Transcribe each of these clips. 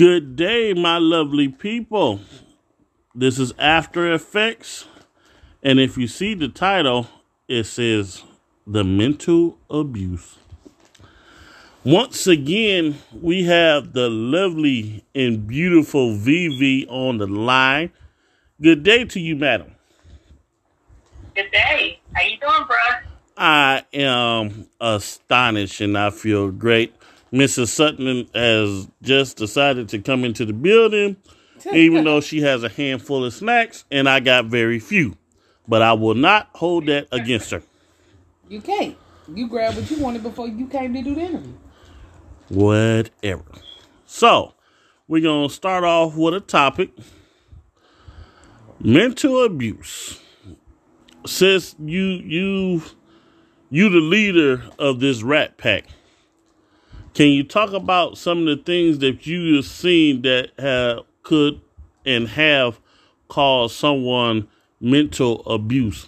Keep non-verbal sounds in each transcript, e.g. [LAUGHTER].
Good day, my lovely people. This is After Effects. And if you see the title, it says The Mental Abuse. Once again, we have the lovely and beautiful Vivi on the line. Good day to you, madam. Good day. How you doing, bro? I am astonished and I feel great. Mrs. Sutton has just decided to come into the building, even though she has a handful of snacks and I got very few. But I will not hold that against her. You can't. You grabbed what you wanted before you came to do the interview. Whatever. So, we're going to start off with a topic mental abuse. Since you, you, you the leader of this rat pack. Can you talk about some of the things that you have seen that have could and have caused someone mental abuse?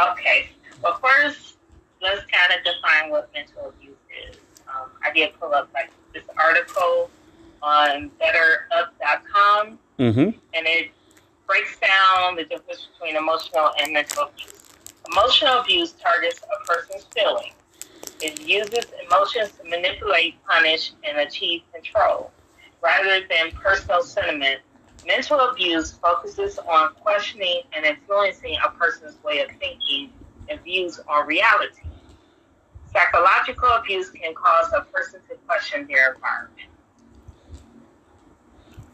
Okay. Well, first, let's kind of define what mental abuse is. Um, I did pull up like this article on BetterUp.com, Mm-hmm. and it breaks down the difference between emotional and mental abuse. Emotional abuse targets a person's feelings. It uses emotions to manipulate, punish, and achieve control. Rather than personal sentiment, mental abuse focuses on questioning and influencing a person's way of thinking and views on reality. Psychological abuse can cause a person to question their environment.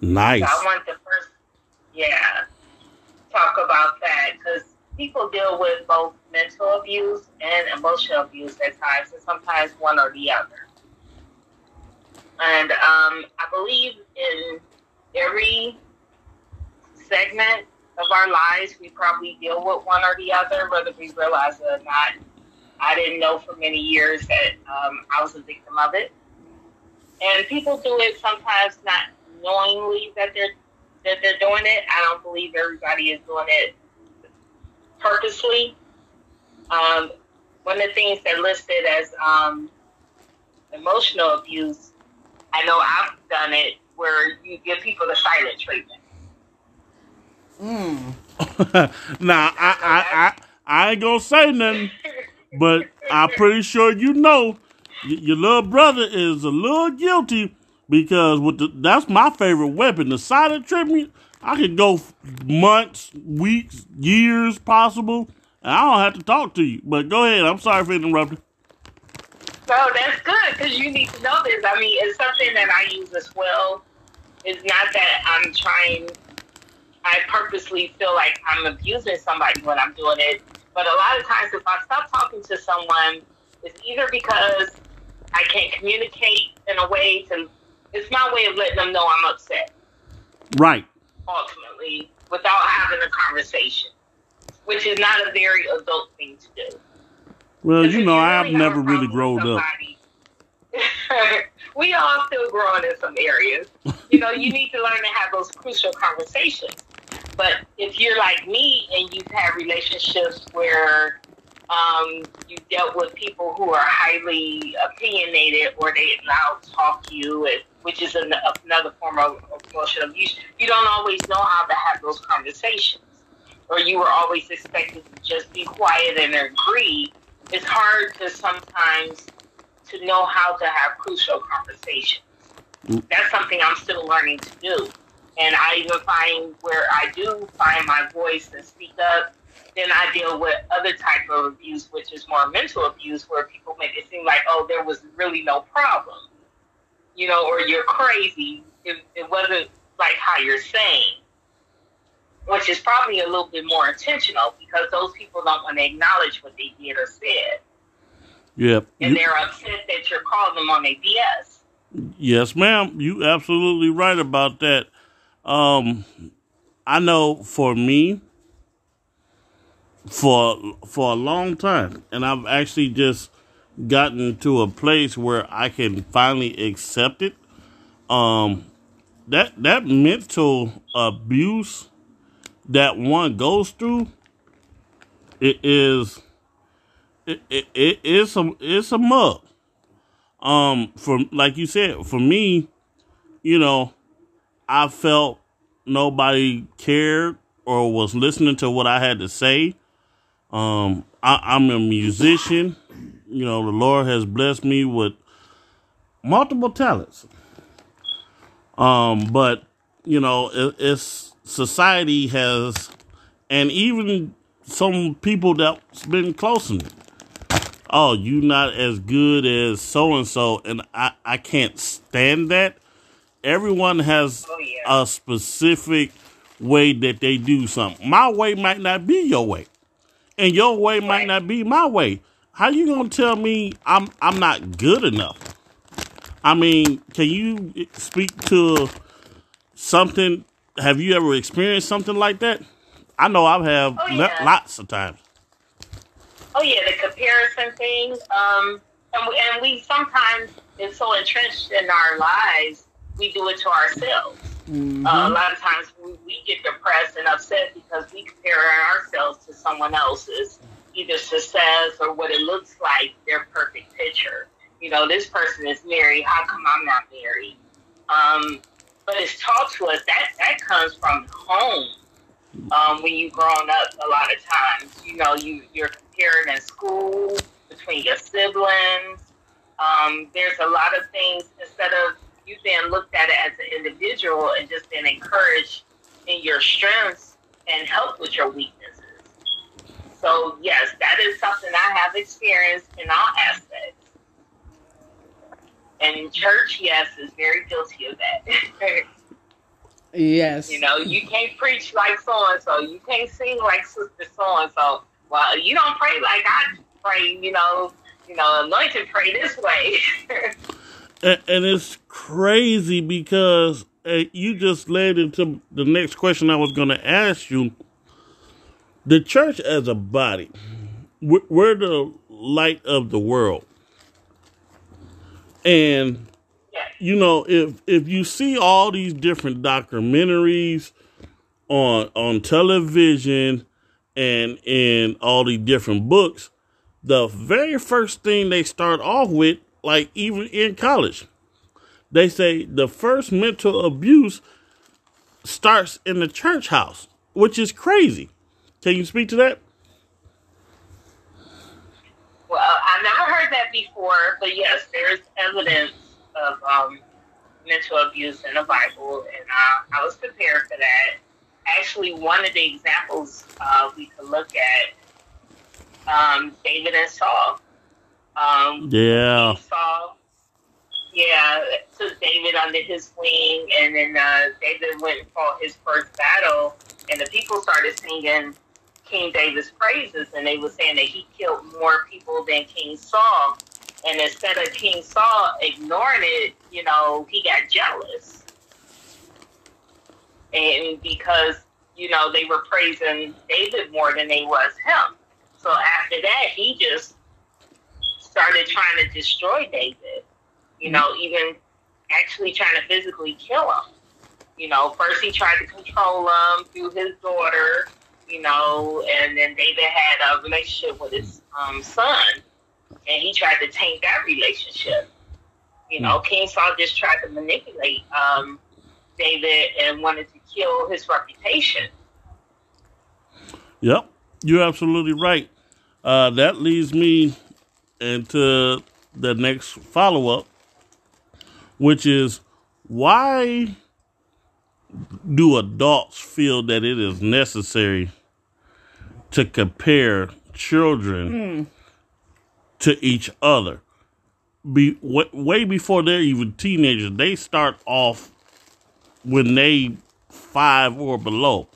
Nice. So I want to first, yeah, talk about that because people deal with both mental abuse and emotional abuse at times, and sometimes one or the other. And um, I believe in every segment of our lives, we probably deal with one or the other, whether we realize it or not. I didn't know for many years that um, I was a victim of it. And people do it sometimes not knowingly that they're that they're doing it. I don't believe everybody is doing it purposely. Um, one of the things they're listed as um, emotional abuse, I know I've done it where you give people the silent treatment. Mm. [LAUGHS] now, I, I, I, I ain't gonna say nothing, but I'm pretty sure you know your little brother is a little guilty because with the, that's my favorite weapon. The silent treatment, I could go months, weeks, years, possible, and I don't have to talk to you. But go ahead. I'm sorry for interrupting. No, that's good because you need to know this. I mean, it's something that I use as well. It's not that I'm trying, I purposely feel like I'm abusing somebody when I'm doing it. But a lot of times, if I stop talking to someone, it's either because I can't communicate in a way to, it's my way of letting them know I'm upset, Right. Ultimately, without having a conversation, which is not a very adult thing to do. Well, you know, I've have never really grown up. [LAUGHS] we all still growing in some areas. You know, you need to learn to have those crucial conversations. But if you're like me and you've had relationships where um, you dealt with people who are highly opinionated or they now talk you, which is an, another form of emotional abuse, you don't always know how to have those conversations. Or you were always expected to just be quiet and agree. It's hard to sometimes to know how to have crucial conversations. That's something I'm still learning to do. And I even find where I do find my voice and speak up, then I deal with other type of abuse, which is more mental abuse, where people make it seem like, oh, there was really no problem, you know, or you're crazy. It, it wasn't like how you're saying, which is probably a little bit more intentional because those people don't want to acknowledge what they did or said, Yep. and You- they're upset that you're calling them on their BS. Yes, ma'am. You absolutely right about that. Um, I know for me, for for a long time, and I've actually just gotten to a place where I can finally accept it. Um, that that mental abuse that one goes through, it is it it, it is a it's a mug. Um, for like you said, for me, you know, I felt nobody cared or was listening to what I had to say. Um, I, I'm a musician. You know, the Lord has blessed me with multiple talents. Um, but you know, it, it's society has, and even some people that's been close to me. Oh, you not as good as so and so, and I I can't stand that. Everyone has Oh, yeah. a specific way that they do something. My way might not be your way, and your way might not be my way. How you gonna tell me I'm I'm not good enough? I mean, can you speak to something? Have you ever experienced something like that? I know I have Oh, yeah. lots of times. Oh yeah, the comparison thing. Um, and we, and we sometimes it's so entrenched in our lives, we do it to ourselves. Mhm. Uh, a lot of times we, we get depressed and upset because we compare ourselves to someone else's either success or what it looks like their perfect picture. You know, this person is married. How come I'm not married? Um, but it's taught to us that that comes from home. Um, when you growing up, a lot of times, you know, you you're comparing in school between your siblings. Um, there's a lot of things instead of you being looked at as an individual and just been encouraged in your strengths and help with your weaknesses. So yes, that is something I have experienced in all aspects. And church, yes, is very guilty of that. [LAUGHS] Yes. You know, you can't preach like so and so. You can't sing like sister so and so. Well, you don't pray like I pray. You know, you know, anointed pray this way. [LAUGHS] And, and it's crazy because uh, you just led into the next question I was going to ask you. The church as a body, we're, the light of the world. And you know, if if you see all these different documentaries on on television and in all the different books, the very first thing they start off with, like even in college, they say the first mental abuse starts in the church house, which is crazy. Can you speak to that? Well, I never heard that before, but yes, there's evidence of um, mental abuse in the Bible, and uh, I was prepared for that. Actually, one of the examples uh, we could look at um, David and Saul. Um, Yeah. Saul, yeah, took David under his wing, and then uh, David went and fought his first battle, and the people started singing King David's praises, and they were saying that he killed more people than King Saul. And instead of King Saul ignoring it, you know, he got jealous. And because, you know, they were praising David more than they was him. So after that, he just started trying to destroy David. You know, even actually trying to physically kill him. You know, first he tried to control him through his daughter, you know, and then David had a relationship with his um, son, and he tried to taint that relationship. You know, King Saul just tried to manipulate um, David and wanted to kill his reputation. Yep, you're absolutely right. Uh, that leads me into the next follow up, which is why do adults feel that it is necessary to compare children to each other? Be w- way before they're even teenagers, they start off when they five or below.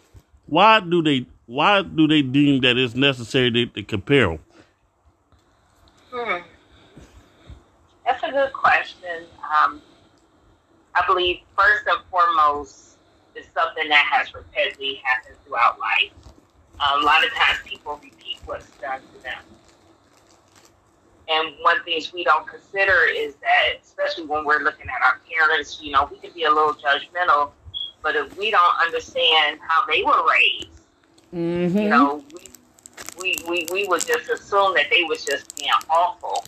Why do they? Why do they deem that it's necessary to, to compare them? Hmm. That's a good question. Um, I believe first and foremost is something that has repetitively happened throughout life. a lot of times people repeat what's done to them. And one thing we don't consider is that, especially when we're looking at our parents, you know, we can be a little judgmental, but if we don't understand how they were raised, Mm-hmm. you know, we, we, we, we would just assume that they was just being awful.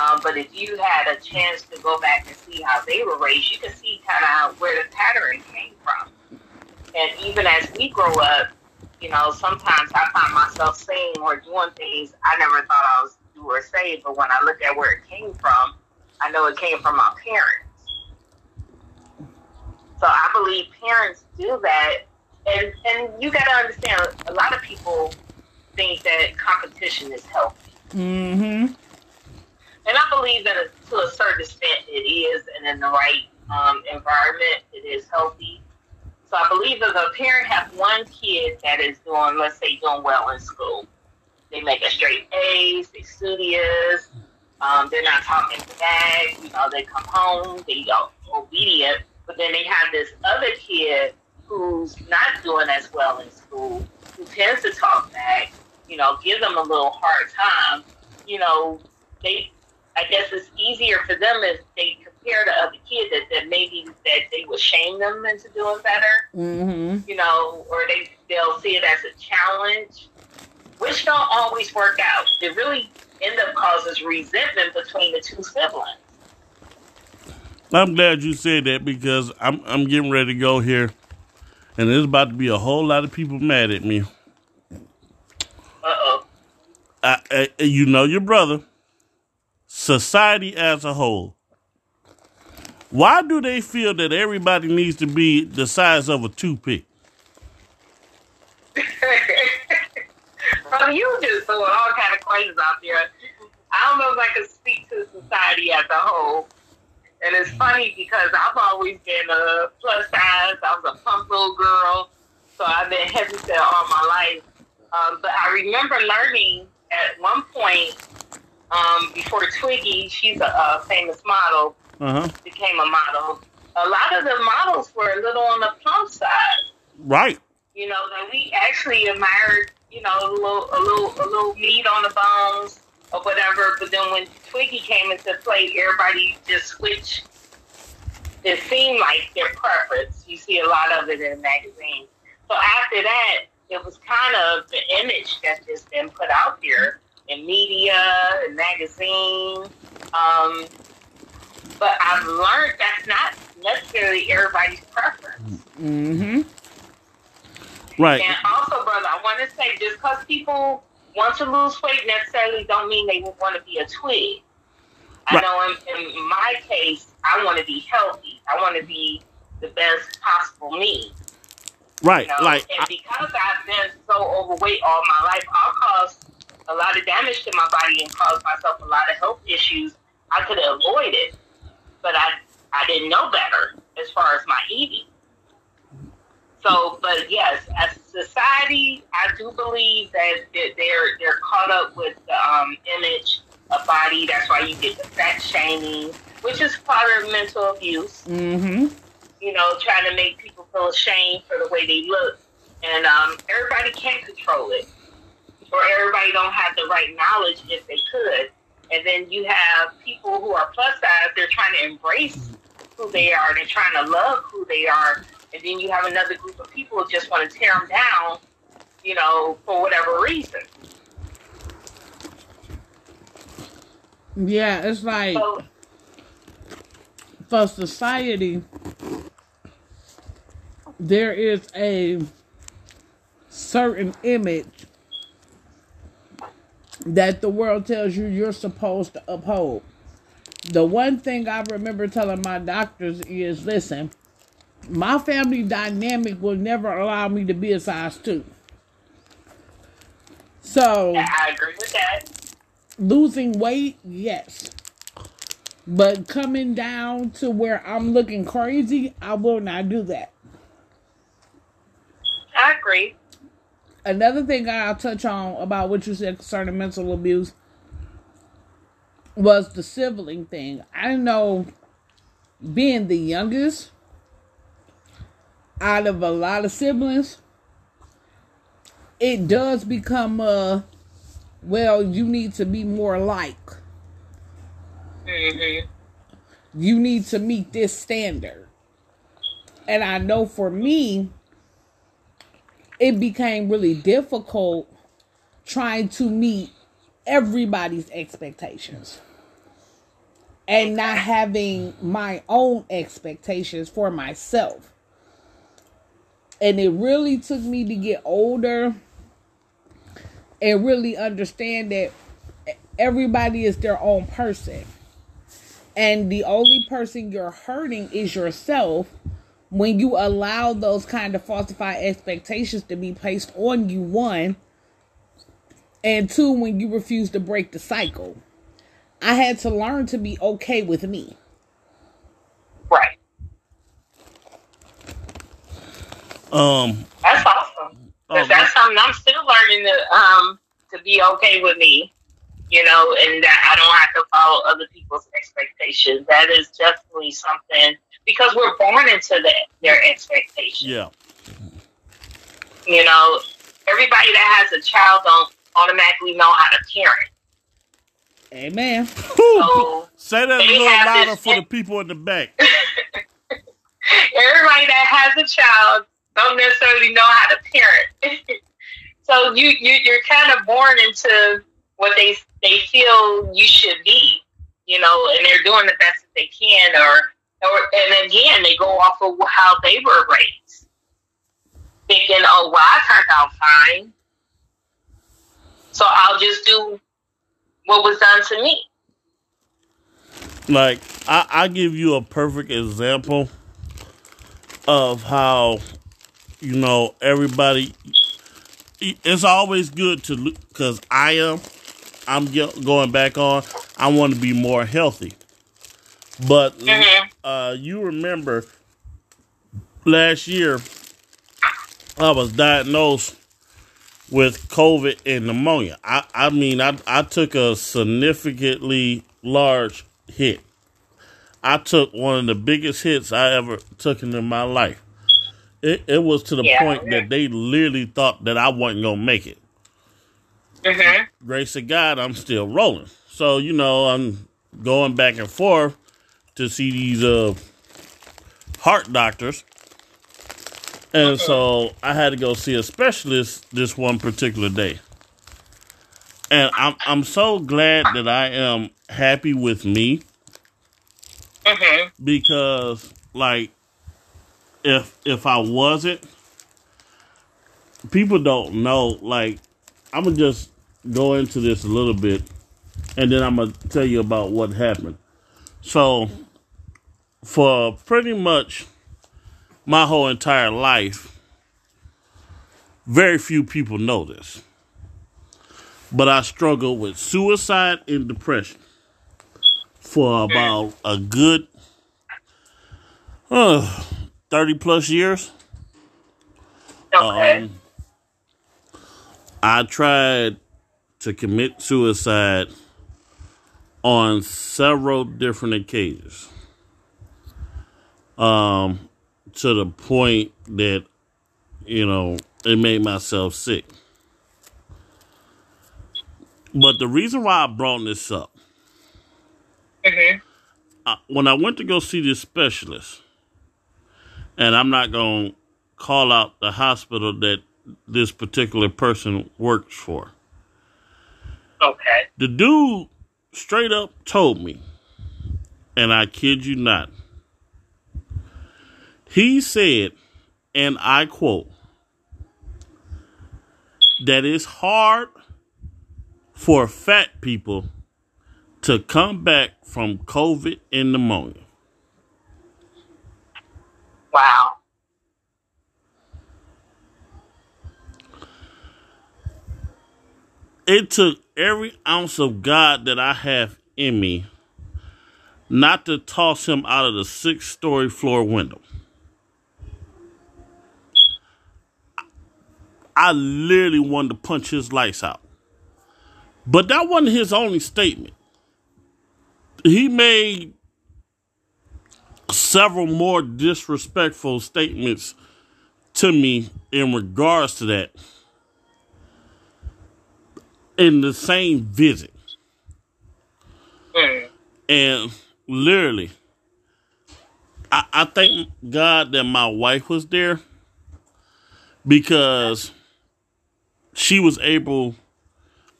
Um, but if you had a chance to go back and see how they were raised, you can see kind of where the pattern came from. And even as we grow up, you know, sometimes I find myself saying or doing things I never thought I was do or say, but when I look at where it came from, I know it came from my parents. So I believe parents do that, and and you got to understand, a lot of people think that competition is healthy. Mm-hmm. And I believe that to a certain extent it is, and in the right um, environment, it is healthy. So I believe if a parent has one kid that is doing, let's say, doing well in school, they make a straight A's, they studious, um, they're not talking back, you know, they come home, they are obedient, but then they have this other kid who's not doing as well in school, who tends to talk back, you know, give them a little hard time, you know, they I guess it's easier for them if they compare to other kids that, that maybe that they would shame them into doing better, Mm-hmm. you know, or they they'll see it as a challenge, which don't always work out. It really end up causes resentment between the two siblings. I'm glad you said that because I'm I'm getting ready to go here, and there's about to be a whole lot of people mad at me. Uh oh. I, I, you know your brother. Society as a whole. Why do they feel that everybody needs to be the size of a toothpick? [LAUGHS] Brother, you just throwing all kind of questions out there. I don't know if I can speak to society as a whole. And it's funny because I've always been a plus size. I was a plump little girl, so I've been heavy set all my life. Um, but I remember learning at one point um, before Twiggy, she's a, a famous model, Uh huh. became a model. A lot of the models were a little on the plump side Right. you know, that we actually admired, you know, a little, a little, a little meat on the bones or whatever. But then when Twiggy came into play, everybody just switched. It seemed like their preference. You see a lot of it in magazines. So after that, it was kind of the image that's just been put out there in media and magazines. Um, but I've learned that's not necessarily everybody's preference. Mm-hmm. Right. And also, brother, I want to say just because people want to lose weight necessarily don't mean they want to be a twig. I Right. know in, in my case, I want to be healthy. I want to be the best possible me. Right. You know? Like and I, because I've been so overweight all my life, I'll cause a lot of damage to my body and caused myself a lot of health issues. I could have avoided, it, but I I didn't know better as far as my eating. So, but yes, as a society, I do believe that they're they're caught up with the um, image of body. That's why you get the fat shaming, which is part of mental abuse Mm-hmm. you know, trying to make people feel ashamed for the way they look. And um, everybody can't control it, or everybody don't have the right knowledge if they could. And then you have people who are plus size; they're trying to embrace who they are. They're trying to love who they are. And then you have another group of people who just want to tear them down, you know, for whatever reason. Yeah, it's like So for society, there is a certain image that the world tells you you're supposed to uphold. The one thing I remember telling my doctors is listen, my family dynamic will never allow me to be a size two. So I agree with that. losing weight, yes. But coming down to where I'm looking crazy, I will not do that. I agree. Another thing I'll touch on about what you said concerning mental abuse was the sibling thing. I know being the youngest out of a lot of siblings, it does become a well, you need to be more like. hmm you need to meet this standard. And I know for me, it became really difficult trying to meet everybody's expectations. and not having my own expectations for myself. And it really took me to get older and really understand that everybody is their own person. And the only person you're hurting is yourself when you allow those kind of falsified expectations to be placed on you, one, and two, when you refuse to break the cycle. I had to learn to be okay with me. Right. Um, That's awesome. 'Cause Oh, that's something I'm still learning to um to be okay with me, you know, and that I don't have to follow other people's expectations. That is definitely something because we're born into that their expectations. yeah. You know, everybody that has a child don't automatically know how to parent. Amen. So Say that a little louder this- for the [LAUGHS] people in the back. everybody that has a child don't necessarily know how to parent. [LAUGHS] so you, you you're kind of born into what they they feel you should be, you know, and they're doing the best that they can, or or and again they go off of how they were raised, thinking, oh well, I turned out fine, so I'll just do what was done to me. Like I, I give you a perfect example of how you know everybody. It's always good to because I am. I'm going back on. I want to be more healthy, but Mhm. uh, you remember last year I was diagnosed with COVID and pneumonia. I, I mean, I, I took a significantly large hit. I took one of the biggest hits I ever took in my life. It, it was to the Yeah. point that they literally thought that I wasn't going to make it. Mhm. Grace of God, I'm still rolling. So, you know, I'm going back and forth to see these uh, heart doctors. And so I had to go see a specialist this one particular day. And I'm I'm so glad that I am happy with me Mhm. because like if if I wasn't people don't know like I'm gonna just go into this a little bit and then I'm gonna tell you about what happened. So for pretty much my whole entire life very few people know this. But I struggled with suicide and depression for about a good uh, 30 plus years. Okay. Um, I tried to commit suicide on several different occasions. Um, to the point that, you know, it made myself sick. But the reason why I brought this up, mhm. I, when I went to go see this specialist, and I'm not going to call out the hospital that this particular person works for. Okay. The dude straight up told me, and I kid you not, he said, and I quote, that it's hard for fat people to come back from COVID and pneumonia. Wow. It took every ounce of God that I have in me not to toss him out of the sixth story floor window. I literally wanted to punch his lights out. But that wasn't his only statement. He made several more disrespectful statements to me in regards to that in the same visit. Mm. And literally, I, I thank God that my wife was there because she was able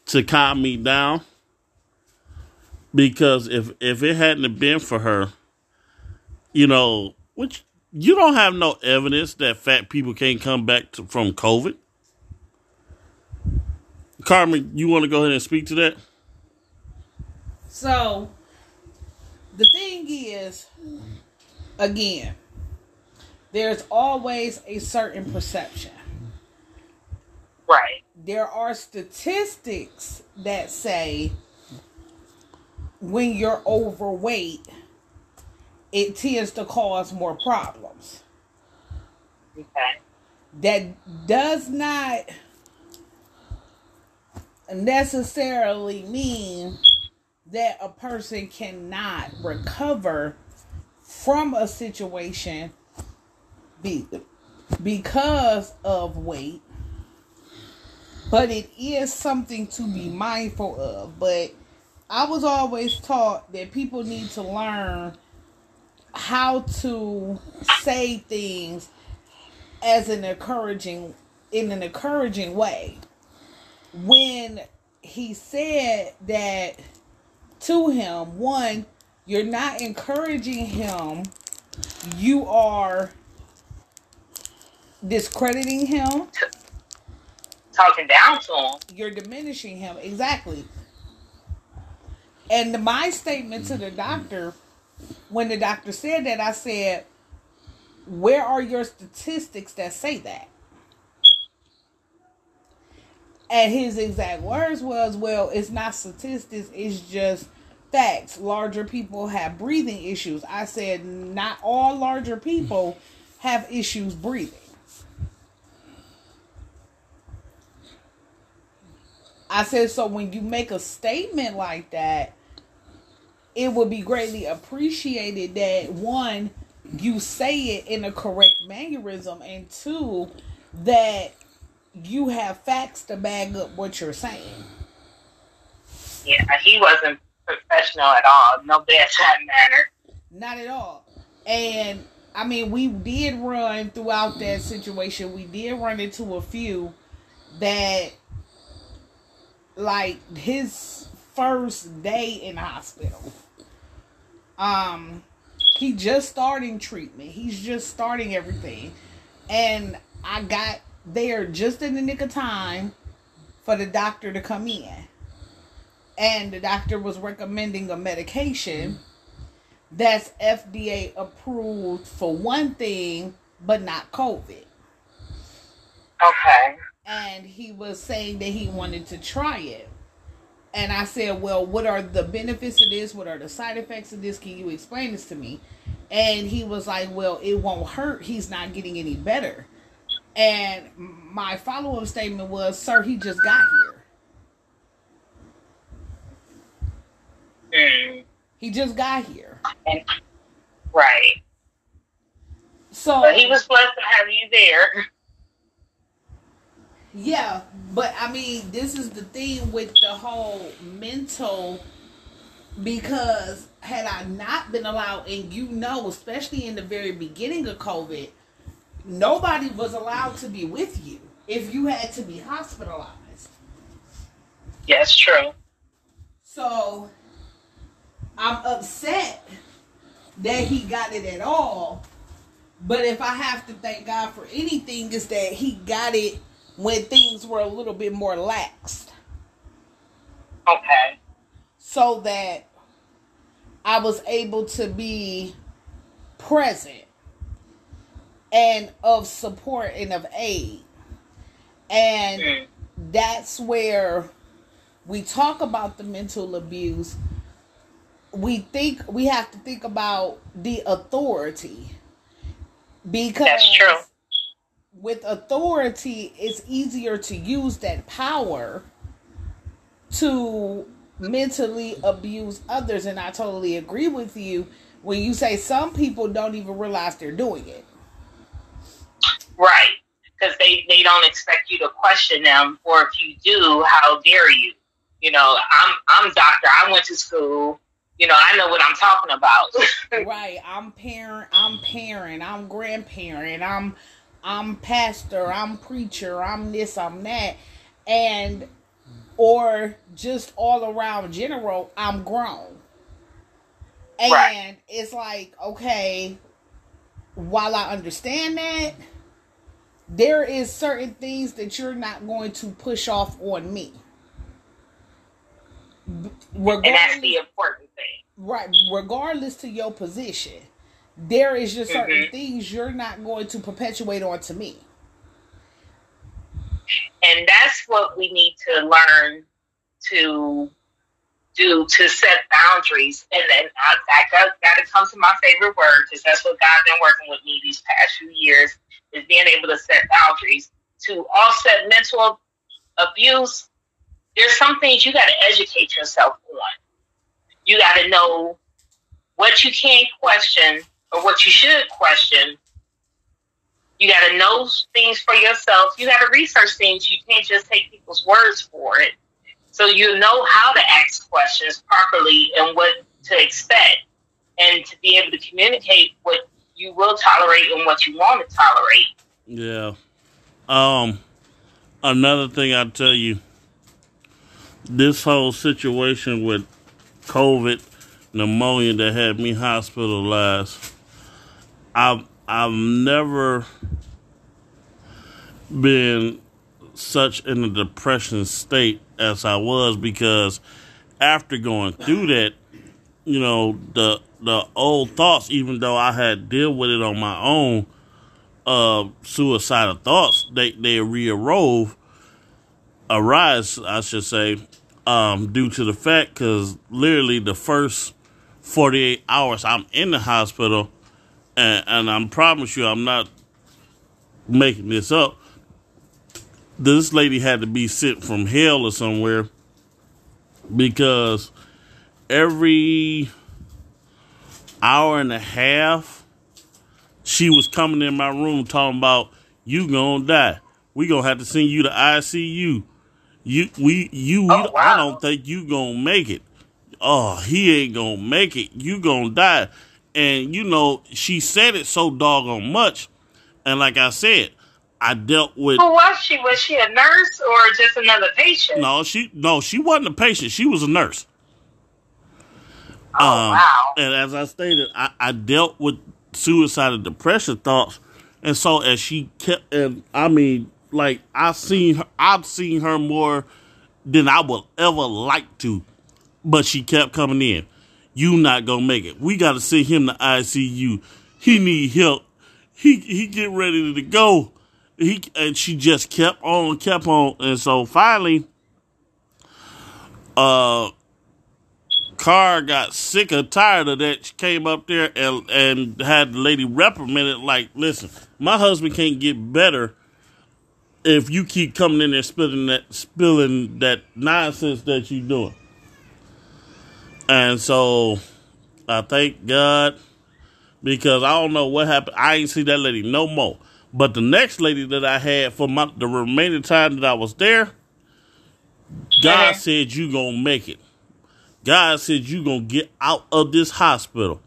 to calm me down. because if if it hadn't been for her, you know, which you don't have no evidence that fat people can't come back to, from COVID. Carmen, you want to go ahead and speak to that? So the thing is, again, there's always a certain perception. Right. There are statistics that say when you're overweight, it tends to cause more problems. Okay. That does not necessarily mean that a person cannot recover from a situation be, because of weight but it is something to be mindful of. But i was always taught that people need to learn how to say things as an encouraging in an encouraging way. When he said that to him one you're not encouraging him. You are discrediting him Talking down to him. you're diminishing him. Exactly. And my statement to the doctor when the doctor said that i said where are your statistics that say that? And his exact words was well it's not statistics it's just facts. Larger people have breathing issues. I said not all larger people have issues breathing I said, so when you make a statement like that, it would be greatly appreciated that one, you say it in a correct mannerism, and two, that you have facts to back up what you're saying. Yeah, he wasn't professional at all. No bedside manner. Not at all. And I mean, we did run throughout that situation. We did run into a few that, like, his first day in the hospital. Um, he just starting treatment. He's just starting everything, and I got there just in the nick of time for the doctor to come in, and the doctor was recommending a medication that's FDA approved for one thing, but not COVID. Okay. And he was saying that he wanted to try it. And I said, Well, what are the benefits of this? What are the side effects of this? Can you explain this to me? And he was like, Well, it won't hurt. He's not getting any better. And my follow up statement was, Sir, he just got here. Mm. He just got here. Right. So But he was blessed to have you there. Yeah, but I mean, this is the thing with the whole mental because had I not been allowed, and you know, especially in the very beginning of COVID, nobody was allowed to be with you if you had to be hospitalized. Yes, true. So I'm upset that he got it at all. But if I have to thank God for anything, is that he got it when things were a little bit more laxed. Okay. So that I was able to be present and of support and of aid. And Mm. that's where we talk about the mental abuse. We think we have to think about the authority because That's true. With authority, it's easier to use that power to mentally abuse others. And I totally agree with you when you say some people don't even realize they're doing it. Right. Because they, they don't expect you to question them, or if you do, how dare you? You know, I'm I'm doctor. I went to school. You know, I know what I'm talking about. [LAUGHS] right. I'm parent, I'm parent, I'm grandparent, I'm I'm pastor, I'm preacher, I'm this, I'm that. And or just all around general, I'm grown. And Right. it's like, okay, while I understand that, there is certain things that you're not going to push off on me. And that's the important thing. right, regardless to your position, there is just certain Mhm. things you're not going to perpetuate onto me. And that's what we need to learn to do to set boundaries. And then I, I got, got to come to my favorite word because that's what God's been working with me these past few years is being able to set boundaries to offset mental abuse. There's some things you got to educate yourself on. You got to know what you can't question or what you should question you got to know things for yourself. You got to research things. You can't just take people's words for it. So you know how to ask questions properly and what to expect, and to be able to communicate what you will tolerate and what you want to tolerate. Yeah. Um. Another thing I tell you, this whole situation with COVID, pneumonia that had me hospitalized. I've I've never been such in a depression state as I was because after going through that, you know, the the old thoughts, even though I had dealt with it on my own, uh, suicidal thoughts, they they rearose, arise, I should say, um, due to the fact because literally the first forty eight hours I'm in the hospital, and, and I promise you, I'm not making this up. This lady had to be sent from hell or somewhere because every hour and a half she was coming in my room talking about you gonna die. We gonna have to send you to ICU. You we you we, Oh, I don't think you gonna make it. Oh, he ain't gonna make it. You gonna die. And you know, she said it so doggone much. And like I said, I dealt with Who was she? Was she a nurse or just another patient? no, she no, she wasn't a patient. She was a nurse. Oh Um, wow! And as I stated, I, I dealt with suicidal depression thoughts, and so as she kept, and I mean, like I've seen her, I've seen her more than I would ever like to, but she kept coming in. You not gonna make it. We got to send him to ICU. He need help. He he get ready to go. He and she just kept on, kept on, and so finally, uh, Carr got sick or tired of that. She came up there and and had the lady reprimanded. Like, listen, my husband can't get better if you keep coming in there spilling that spilling that nonsense that you doing. And so, I thank God because I don't know what happened. I ain't see that lady no more. But the next lady that I had for my the remaining time that I was there, God Mhm. said you gonna make it. God said you gonna get out of this hospital.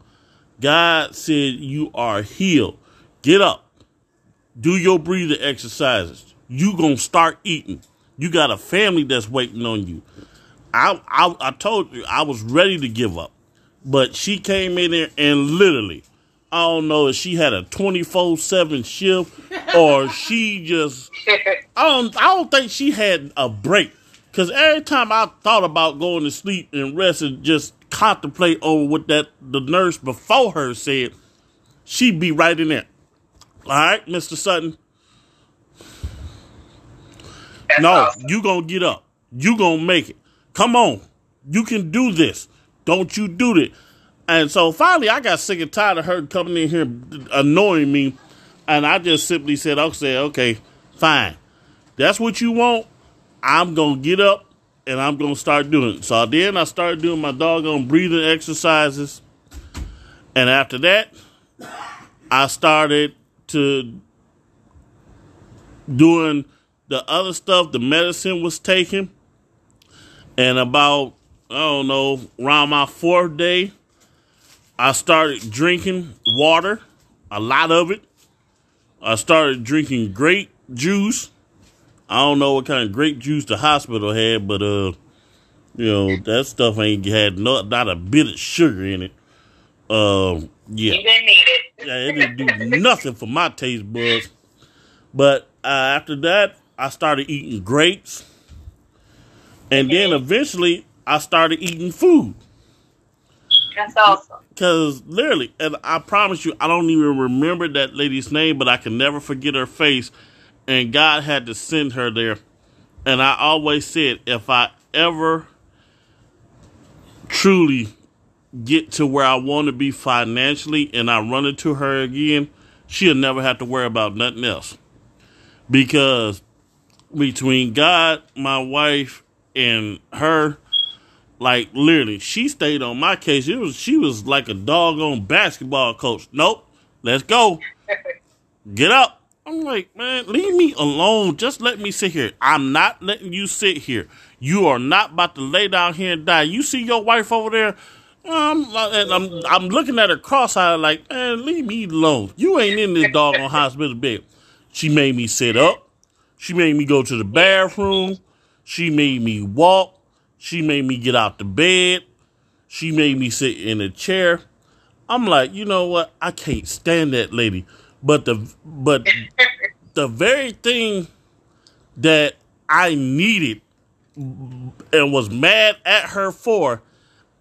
God said you are healed. Get up. Do your breathing exercises. You gonna start eating. You got a family that's waiting on you. I, I I told you I was ready to give up, but she came in there and literally, I don't know if she had a twenty four seven shift or she just [LAUGHS] I don't I don't think she had a break. Cause every time I thought about going to sleep and rest and just contemplate on what that the nurse before her said, she'd be right in there. All right, Mr. Sutton. That's No, awesome. you gonna get up. You gonna make it. Come on. You can do this. Don't you do it. And so finally I got sick and tired of her coming in here annoying me. And I just simply said, I said, okay, fine. That's what you want. I'm gonna get up and I'm gonna start doing it. So then I started doing my doggone breathing exercises. And after that, I started to doing the other stuff the medicine was taking. And about, I don't know, around my fourth day, I started drinking water, a lot of it. I started drinking grape juice. I don't know what kind of grape juice the hospital had, but uh, you know that stuff ain't had no, not a bit of sugar in it. Um, yeah. You didn't need it. Yeah, it didn't do nothing for my taste buds. But uh, after that, I started eating grapes. And then eventually, I started eating food. That's awesome. Because literally, and I promise you, I don't even remember that lady's name, but I can never forget her face. And God had to send her there. And I always said, if I ever truly get to where I want to be financially and I run into her again, she'll never have to worry about nothing else. Because between God, my wife, and her, like literally, she stayed on my case. It was she was like a doggone basketball coach. Nope, let's go. Get up. I'm like, man, leave me alone. Just let me sit here. I'm not letting you sit here. You are not about to lay down here and die. You see your wife over there? Um, and I'm I'm looking at her cross-eyed like, man, leave me alone. You ain't in this doggone hospital bed. She made me sit up. She made me go to the bathroom. She made me walk. She made me get out the bed. She made me sit in a chair. I'm like, you know what? I can't stand that lady. But the but [LAUGHS] the very thing that I needed and was mad at her for,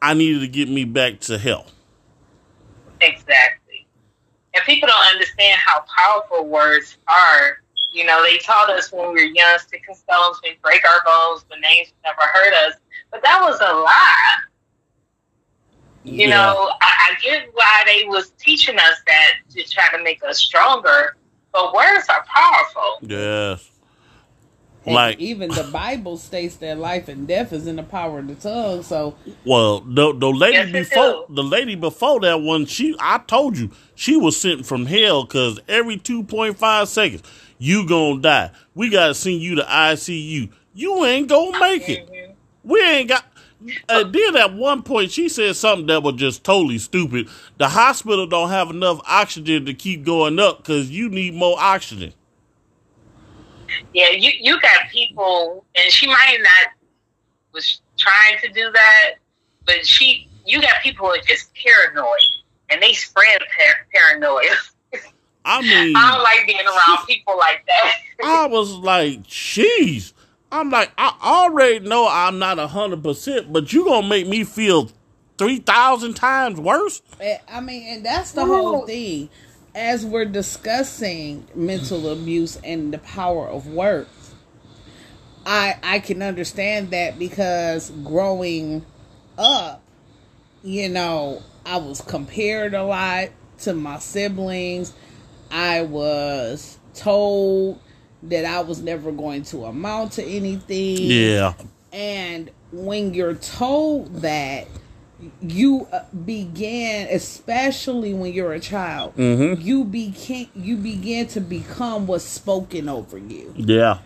I needed to get me back to hell. Exactly. And people don't understand how powerful words are. You know, they taught us when we were young, sticking stones may break our bones, but names never hurt us. But that was a lie. You Yeah. know, I, I get why they was teaching us that to try to make us stronger. But words are powerful. Yes. And Like even the Bible states that life and death is in the power of the tongue. So Well, the the lady Yes, before the lady before that one, she I told you she was sent from hell because every two point five seconds you gonna die. We gotta send you to ICU. You ain't gonna make it. We ain't got. Uh, then at one point she said something that was just totally stupid. The hospital don't have enough oxygen to keep going up because you need more oxygen. Yeah, you you got people, and she might not was trying to do that, but she you got people who are just paranoid, and they spread par- paranoia. [LAUGHS] I mean, I don't like being around people like that. [LAUGHS] I was like, jeez. I'm like, I already know I'm not hundred percent, but you gonna make me feel three thousand times worse. eh, I mean, and that's the whole thing. As we're discussing mental abuse and the power of words, I I can understand that because growing up, you know, I was compared a lot to my siblings. I was told that I was never going to amount to anything. Yeah, And when you're told that, you uh, begin, especially when you're a child, Mhm. you begin you begin to become what's spoken over you. yeah,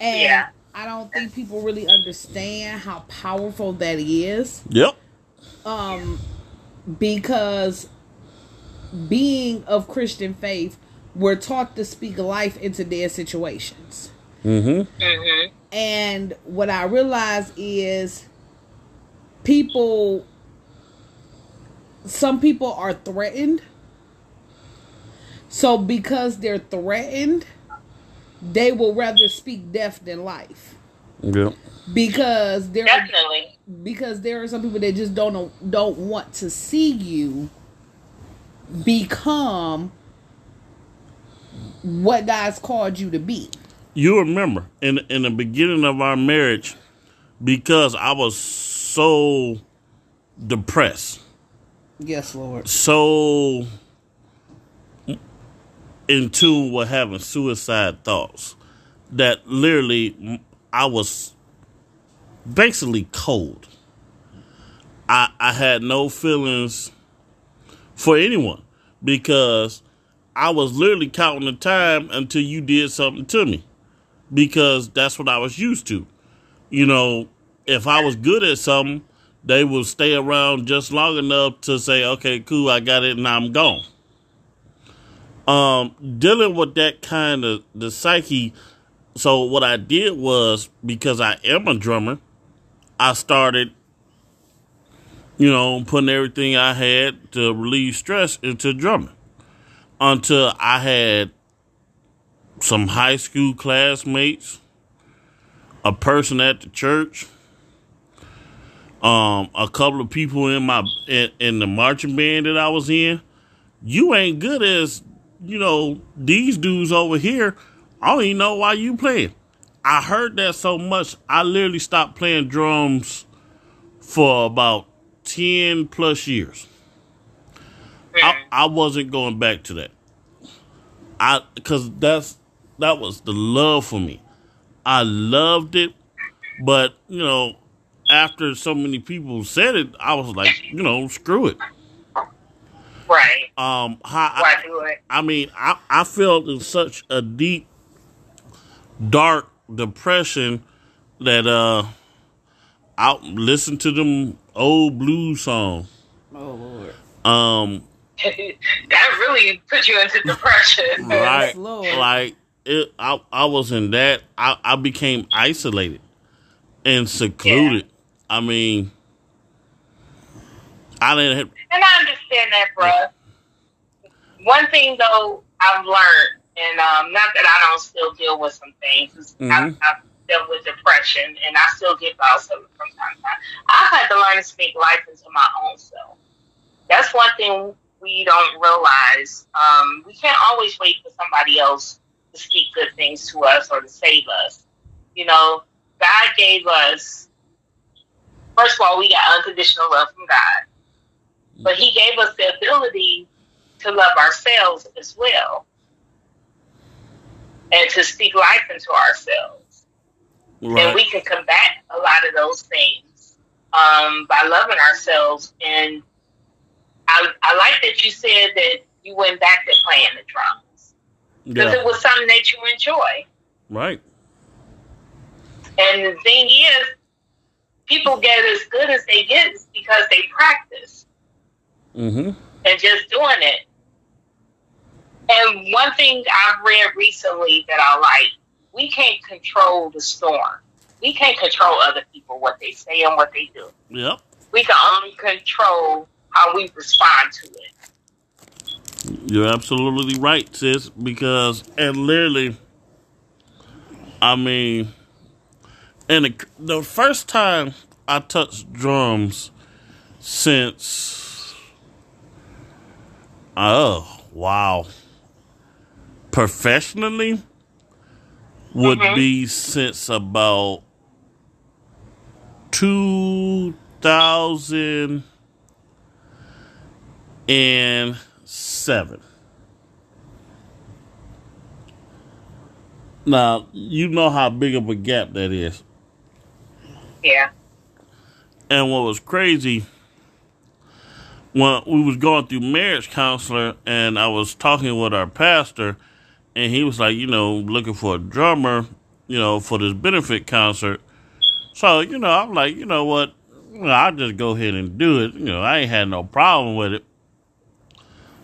And Yeah. I don't think people really understand how powerful that is. yep, Um, because being of Christian faith, we're taught to speak life into their situations. mm-hmm, hmm And what I realize is people, some people are threatened. So because they're threatened, they will rather speak death than life. yep, Because there are, Definitely. because there are some people that just don't don't want to see you become what God's called you to be. You remember in in the beginning of our marriage, because I was so depressed, Yes, Lord. so in tune with having suicide thoughts, that literally I was basically cold. I I had no feelings for anyone because I was literally counting the time until you did something to me because that's what I was used to. You know, if I was good at something, they would stay around just long enough to say, "Okay, cool, I got it, and I'm gone." Um, dealing with that kind of the psyche. So what I did was because I am a drummer, I started you know, putting everything I had to relieve stress into drumming until I had some high school classmates, a person at the church, um, a couple of people in my in, in the marching band that I was in. You ain't good as you know these dudes over here. I don't even know why you playing. I heard that so much, I literally stopped playing drums for about ten plus years. I, I wasn't going back to that. I because that's that was the love for me. I loved it, but you know, after so many people said it, I was like, you know, screw it. Right. Um, how, Why I, do it? I mean, I I felt in such a deep, dark depression that uh, I listened to them old blues songs. Oh Lord. Um, [LAUGHS] that really put you into depression. [LAUGHS] right, Lord. like it. I I was in that. I I became isolated and secluded. I mean, I didn't. Have, And I understand that, bro. One thing though I've learned, and um, not that I don't still deal with some things, 'cause I've, Mhm. Dealt with depression, and I still get bouts of it from time to time. I've had to learn to speak life into my own self. That's one thing we don't realize. Um, we can't always wait for somebody else to speak good things to us or to save us. You know, God gave us. First of all, we got unconditional love from God but he gave us the ability to love ourselves as well and to speak life into ourselves and we can combat a lot of those things um, by loving ourselves and I, I like that you said that you went back to playing the drums because Yeah. it was something that you enjoy Right. and the thing is people get as good as they get because they practice Mm-hmm. and just doing it. And one thing I've read recently that I like, we can't control the storm. We can't control other people, what they say and what they do. Yep. We can only control how we respond to it. You're absolutely right, sis. Because and literally, I mean, and the, the first time I touched drums since, oh wow, professionally would Mhm. be since about two thousand and seven. Now you know how big of a gap that is. Yeah. And what was crazy when we was going through marriage counselor and I was talking with our pastor and he was like, you know, looking for a drummer, you know, for this benefit concert. So, you know, I'm like, you know what? I'll just go ahead and do it. You know, I ain't had no problem with it.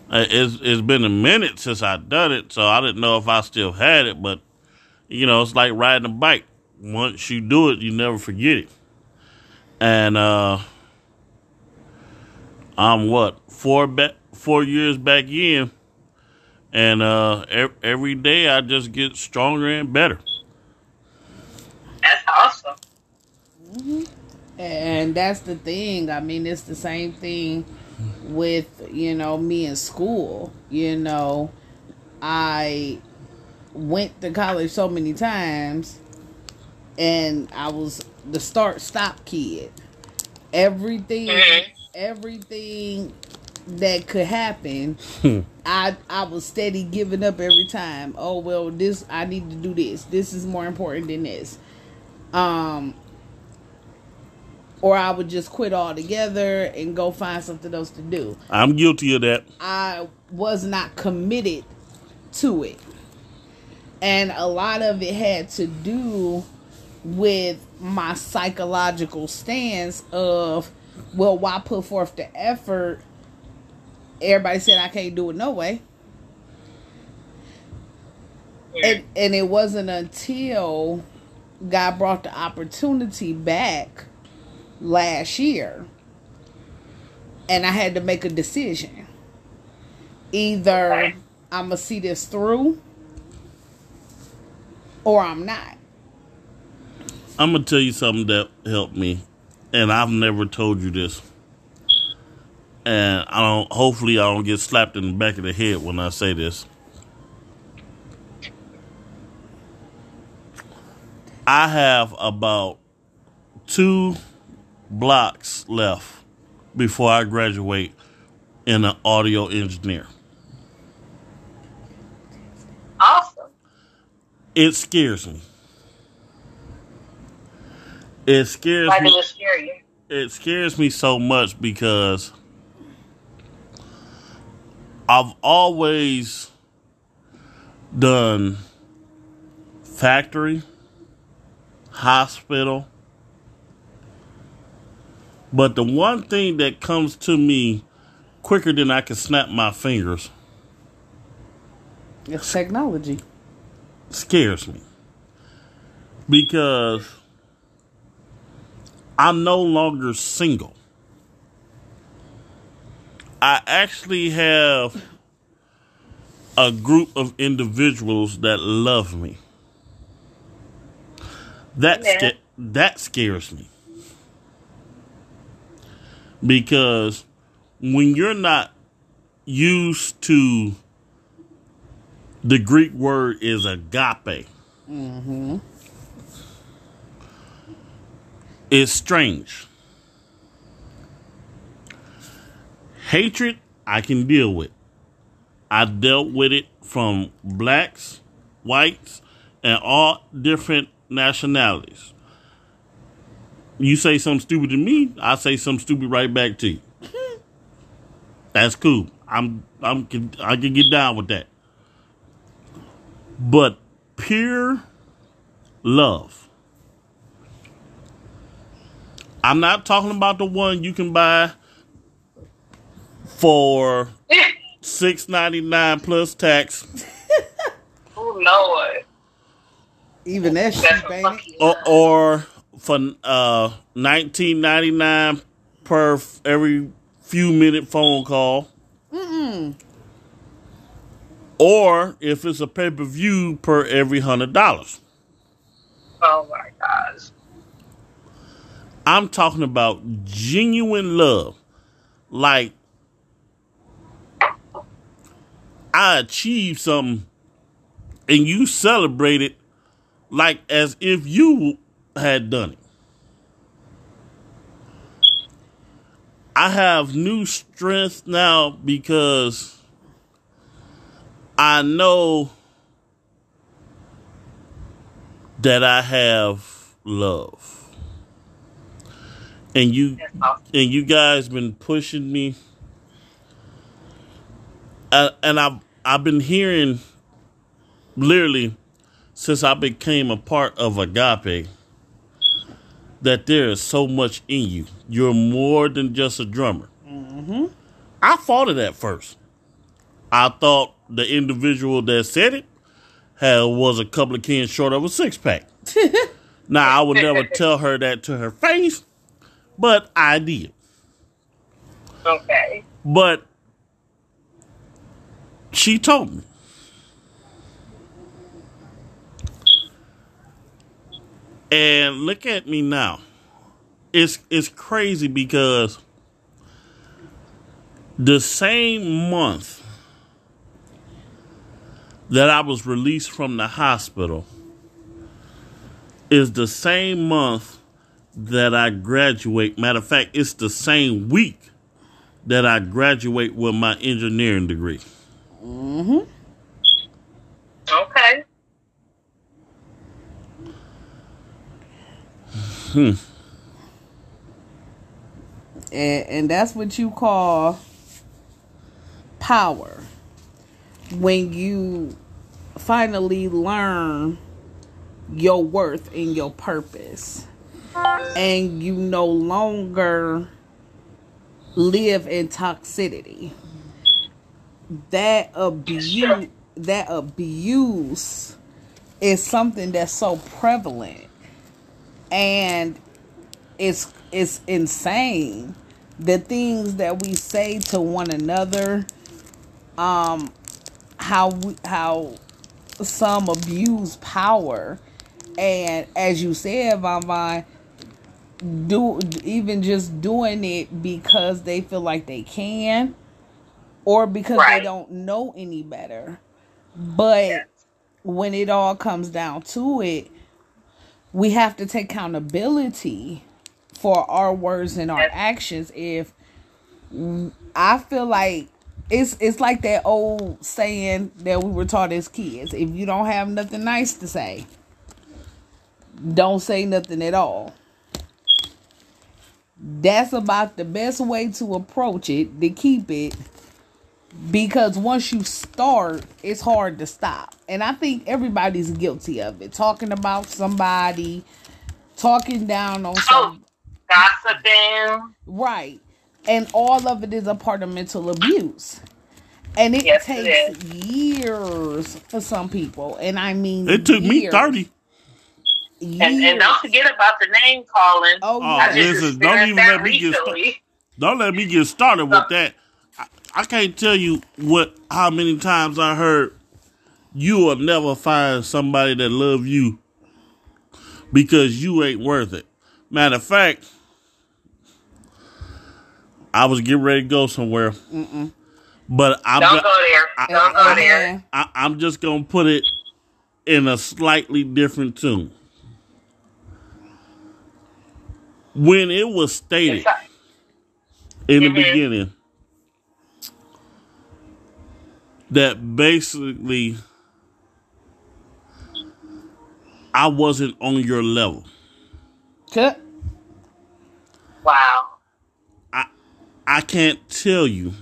Uh, It's it's been a minute since I done it, so I didn't know if I still had it. But you know, it's like riding a bike. Once you do it, you never forget it. And uh I'm what four back four years back in, and uh ev- every day I just get stronger and better. That's awesome. And that's the thing. I mean, it's the same thing with, you know, me in school. You know, I went to college so many times and I was the start stop kid. Everything Mhm. everything that could happen I I was steady giving up every time. Oh well this I need to do this. This is more important than this. Um or I would just quit altogether and go find something else to do. I'm guilty of that. I was not committed to it. And a lot of it had to do with my psychological stance of, well, why put forth the effort? Everybody said I can't do it no way. And, and it wasn't until God brought the opportunity back last year and I had to make a decision. Either Okay. I'm gonna see this through, or I'm not. I'm gonna tell you something that helped me, and I've never told you this. And I don't. Hopefully, I don't get slapped in the back of the head when I say this. I have about two blocks left before I graduate in an audio engineer. Awesome. It scares me. It scares Why me. did it scare you? it scares me so much because I've always done factory, hospital, but the one thing that comes to me quicker than I can snap my fingers It's technology. scares me because I'm no longer single. I actually have a group of individuals that love me. That sca- that scares me. Because when you're not used to the Greek word is agape. Mm-hmm. It's strange. Hatred, I can deal with. I dealt with it from blacks, whites, and all different nationalities. You say something stupid to me, I say something stupid right back to you. That's cool. I'm I'm I can get down with that. But pure love. I'm not talking about the one you can buy for six ninety nine plus tax, [LAUGHS] oh Lord. Even that That's shit, baby. or, or for uh nineteen ninety nine per f- every few minute phone call. Or if it's a pay per view per every hundred dollars. Oh my gosh. I'm talking about genuine love. Like I achieved something and you celebrate it like as if you had done it. I have new strength now because I know that I have love. And you and you guys been pushing me uh, and I've I've been hearing literally since I became a part of Agape that there is so much in you. You're more than just a drummer. Mm-hmm. I thought of that first. I thought the individual that said it had was a couple of cans short of a six pack. [LAUGHS] now I would never tell her that to her face, but I did. Okay. But she told me. And look at me now. It's it's crazy because the same month that I was released from the hospital is the same month that I graduate. Matter of fact, it's the same week that I graduate with my engineering degree. Mm-hmm. Okay. Hmm. and, and that's what you call power. When you finally learn your worth and your purpose. And you no longer live in toxicity that abuse that abuse is something that's so prevalent and it's it's insane. The things that we say to one another, um, how we, how some abuse power, and as you said, Von Von, do even just doing it because they feel like they can, or because Right. they don't know any better. But when it all comes down to it, we have to take accountability for our words and our Yes. actions. If I feel like it's it's like that old saying that we were taught as kids: if you don't have nothing nice to say, don't say nothing at all. That's about the best way to approach it to keep it because once you start, it's hard to stop. And I think everybody's guilty of it. Talking about somebody, talking down on Oh, gossiping. right. And all of it is a part of mental abuse. And it Yes, it takes years for some people. And I mean It took me years. 30. And, and don't forget about the name calling. Oh, Oh, I listen, don't even that let me get started. Don't let me get started with that. I, I can't tell you what how many times I heard you will never find somebody that love you because you ain't worth it. Matter of fact, I was getting ready to go somewhere, but I'm Don't go there. I- Don't go there. I, I'm just gonna put it in a slightly different tune. When it was stated a- in the Mhm. beginning that basically I wasn't on your level. Cut. Wow. I can't tell you.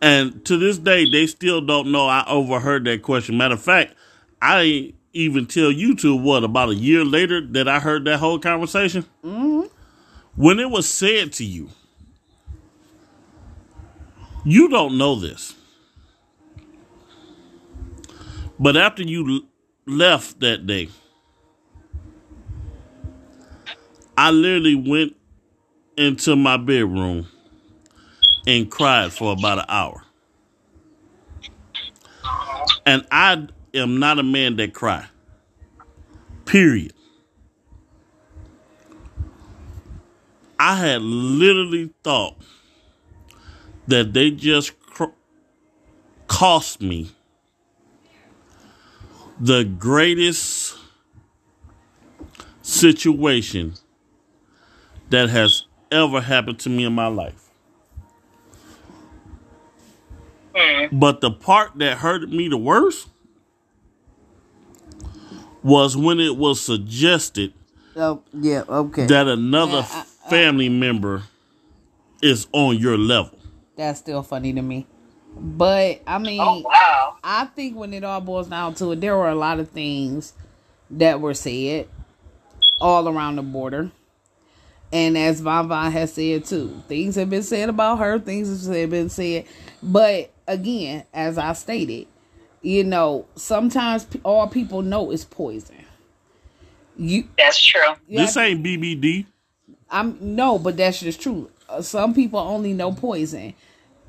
And to this day, they still don't know I overheard that question. Matter of fact, I didn't even tell you to what about a year later that I heard that whole conversation. Mm-hmm. When it was said to you, you don't know this, but after you left that day, I literally went into my bedroom and cried for about an hour. And I am not a man that cry. Period. I had literally thought that they just cr- cost me the greatest situation that has ever happened to me in my life. Hmm. But the part that hurted me the worst was when it was suggested Oh, yeah, okay. that another Yeah, I- I- family member is on your level. That's still funny to me. But I mean, Oh wow. I think when it all boils down to it, there were a lot of things that were said all around the border. And as Von Von has said too, things have been said about her, things have been said. But again, as I stated, you know, sometimes all people know is poison. You, That's true. you This ain't BBD. I'm no, but that's just true. Uh, some people only know poison,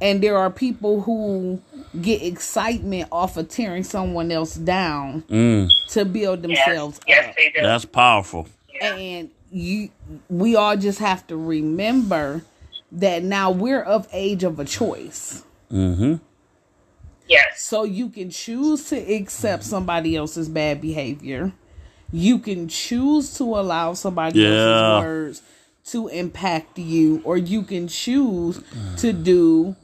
and there are people who get excitement off of tearing someone else down Mm, to build Yes. themselves Yes, up. they do. that's powerful. Yeah. And you, we all just have to remember that now we're of age of a choice. Mm-hmm. Yes. So you can choose to accept somebody else's bad behavior. You can choose to allow somebody Yeah. else's words to impact you, or you can choose to do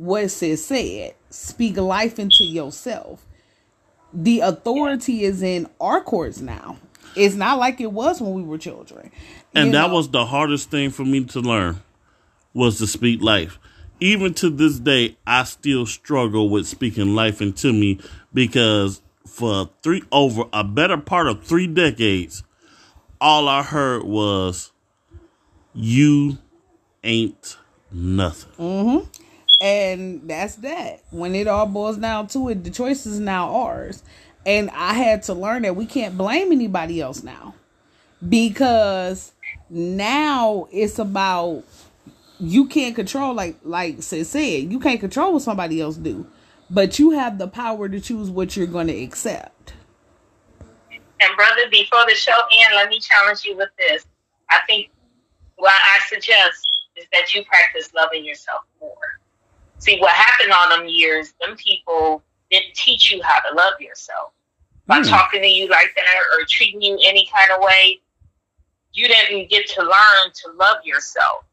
what it says said. Speak life into yourself. The authority is in our courts now. It's not like it was when we were children. And You that know? was the hardest thing for me to learn was to speak life. Even to this day, I still struggle with speaking life into me because for three over a better part of three decades, all I heard was you ain't nothing. Mm-hmm. And that's that. When it all boils down to it, the choice is now ours. And I had to learn that we can't blame anybody else now. Because now it's about you can't control like like said said you can't control what somebody else do but you have the power to choose what you're going to accept And brother, before the show ends, let me challenge you with this. I think what I suggest is that you practice loving yourself more. See what happened all them years, them people didn't teach you how to love yourself. By Hmm. talking to you like that or treating you any kind of way, you didn't get to learn to love yourself.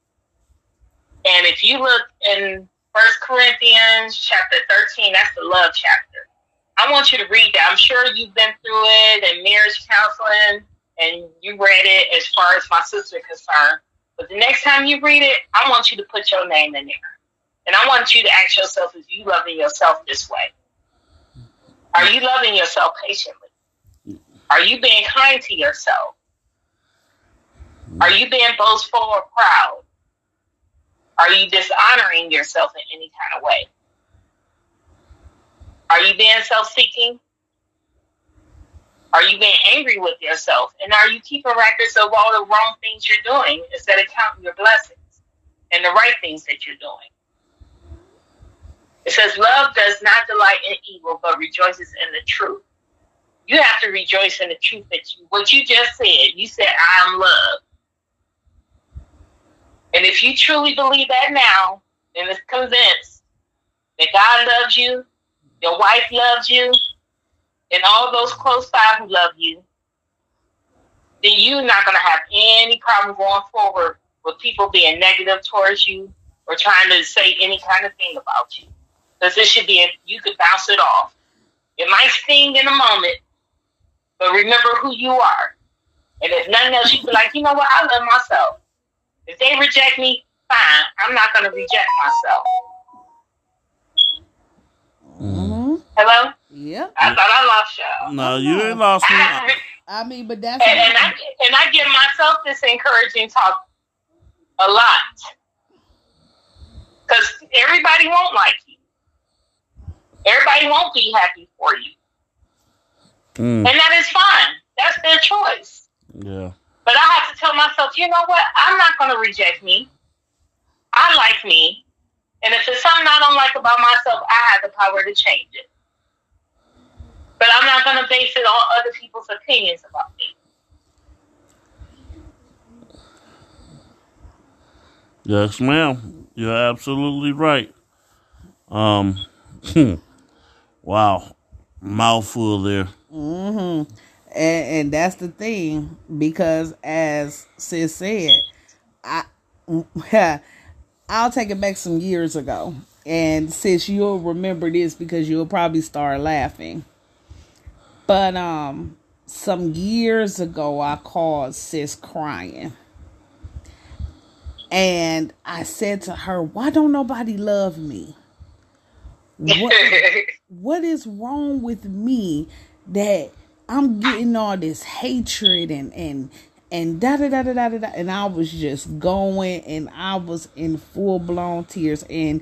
And if you look in First Corinthians chapter 13, that's the love chapter. I want you to read that. I'm sure you've been through it and marriage counseling and you read it as far as my sister concerned. But the next time you read it, I want you to put your name in there. And I want you to ask yourself if you loving yourself this way. Are you loving yourself patiently? Are you being kind to yourself? Are you being boastful or proud? Are you dishonoring yourself in any kind of way? Are you being self seeking? Are you being angry with yourself? And are you keeping records of all the wrong things you're doing instead of counting your blessings and the right things that you're doing? It says, Love does not delight in evil, but rejoices in the truth. You have to rejoice in the truth that you, what you just said. You said, I am love. And if you truly believe that now, and is convinced that God loves you, your wife loves you, and all those close by who love you, then you're not going to have any problem going forward with people being negative towards you or trying to say any kind of thing about you. Because it should be, a, you could bounce it off. It might sting in a moment, but remember who you are. And if nothing else, you be like, you know what? I love myself. If they reject me, fine. I'm not going to reject myself. mm-hmm. Hello? Yeah. I thought I lost y'all. No, you ain't lost me. and, [LAUGHS] i mean but that's and I and I give myself this encouraging talk a lot because everybody won't like you. Everybody won't be happy for you, Mm, and that is fine. That's their choice. yeah. But I have to tell myself, you know what? I'm not going to reject me. I like me. And if there's something I don't like about myself, I have the power to change it. But I'm not going to base it on other people's opinions about me. Yes, ma'am. You're absolutely right. Um, [LAUGHS] wow, mouthful there. Mm-hmm. And, and that's the thing because, as sis said, I [LAUGHS] I'll take it back some years ago, and sis, you'll remember this because you'll probably start laughing. But um, some years ago, I called sis crying, and I said to her, "Why don't nobody love me? What?" [LAUGHS] what is wrong with me that I'm getting all this hatred and and and da da da da da da da and I was just going and I was in full blown tears and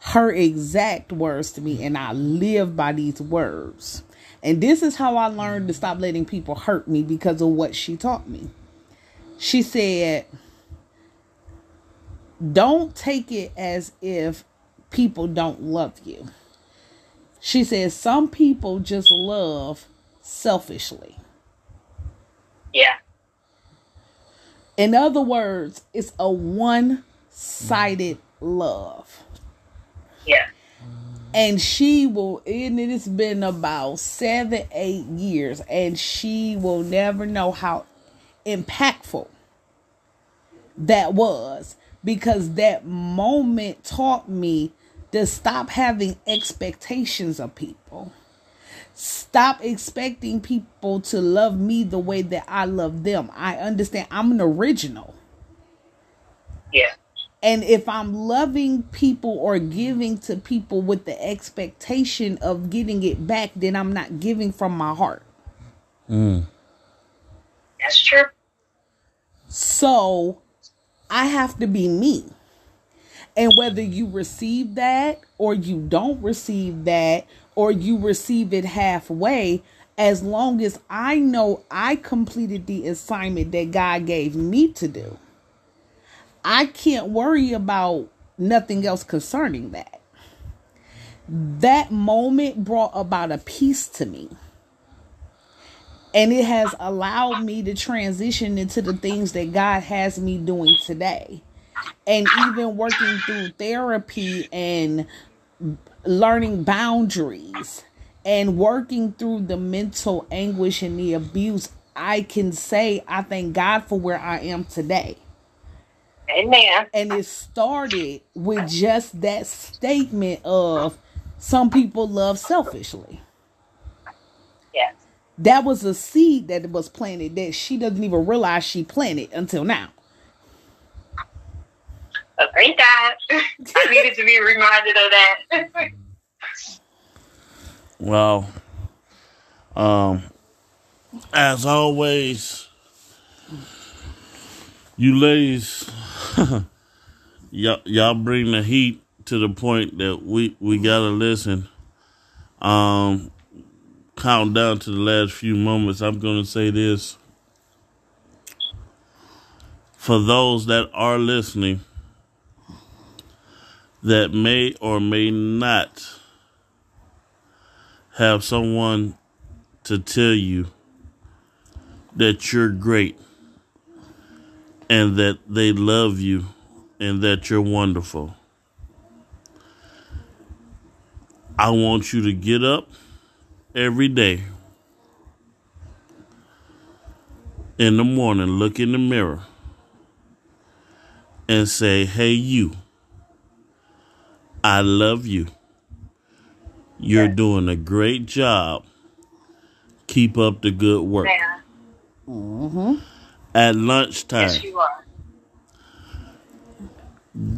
her exact words to me and I live by these words. And this is how I learned to stop letting people hurt me because of what she taught me. She said, Don't take it as if people don't love you. She says some people just love selfishly. yeah. In other words, it's a one sided love. Yeah. And she will, and it has been about seven, eight years, and she will never know how impactful that was because that moment taught me to stop having expectations of people. Stop expecting people to love me the way that I love them. I understand I'm an original. Yeah. And if I'm loving people or giving to people with the expectation of getting it back, then I'm not giving from my heart. Mm, That's true. So I have to be me. And whether you receive that or you don't receive that or you receive it halfway, as long as I know I completed the assignment that God gave me to do, I can't worry about nothing else concerning that. That moment brought about a peace to me. And it has allowed me to transition into the things that God has me doing today. And even working through therapy and learning boundaries and working through the mental anguish and the abuse, I can say I thank God for where I am today. Amen. And it started with just that statement of some people love selfishly. Yes. That was a seed that was planted that she doesn't even realize she planted until now. Oh, thank God. [LAUGHS] I needed to be reminded of that. [LAUGHS] Well, um, as always, you ladies, [LAUGHS] y'all, y'all bring the heat to the point that we, we gotta listen. Um, count down to the last few moments. I'm gonna say this. For those that are listening, that may or may not have someone to tell you that you're great and that they love you and that you're wonderful. I want you to get up every day in the morning, look in the mirror, and say, Hey, you, I love you. You're doing a great job. Keep up the good work. Man, mm-hmm. At lunchtime, yes, you are.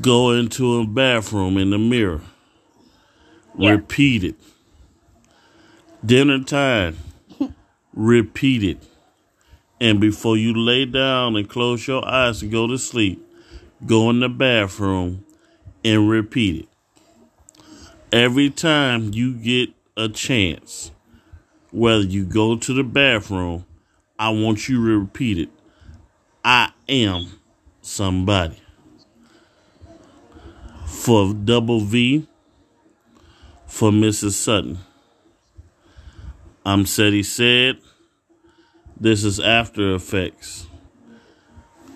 go into a bathroom in the mirror. Yeah. Repeat it. Dinner time, [LAUGHS] repeat it. And before you lay down and close your eyes and go to sleep, go in the bathroom and repeat it. Every time you get a chance, whether you go to the bathroom, I want you to repeat it. I am somebody. For Double V, for Mrs. Sutton. I'm Seti said. This is After Effects.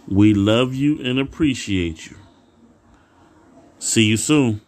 We love you and appreciate you. See you soon.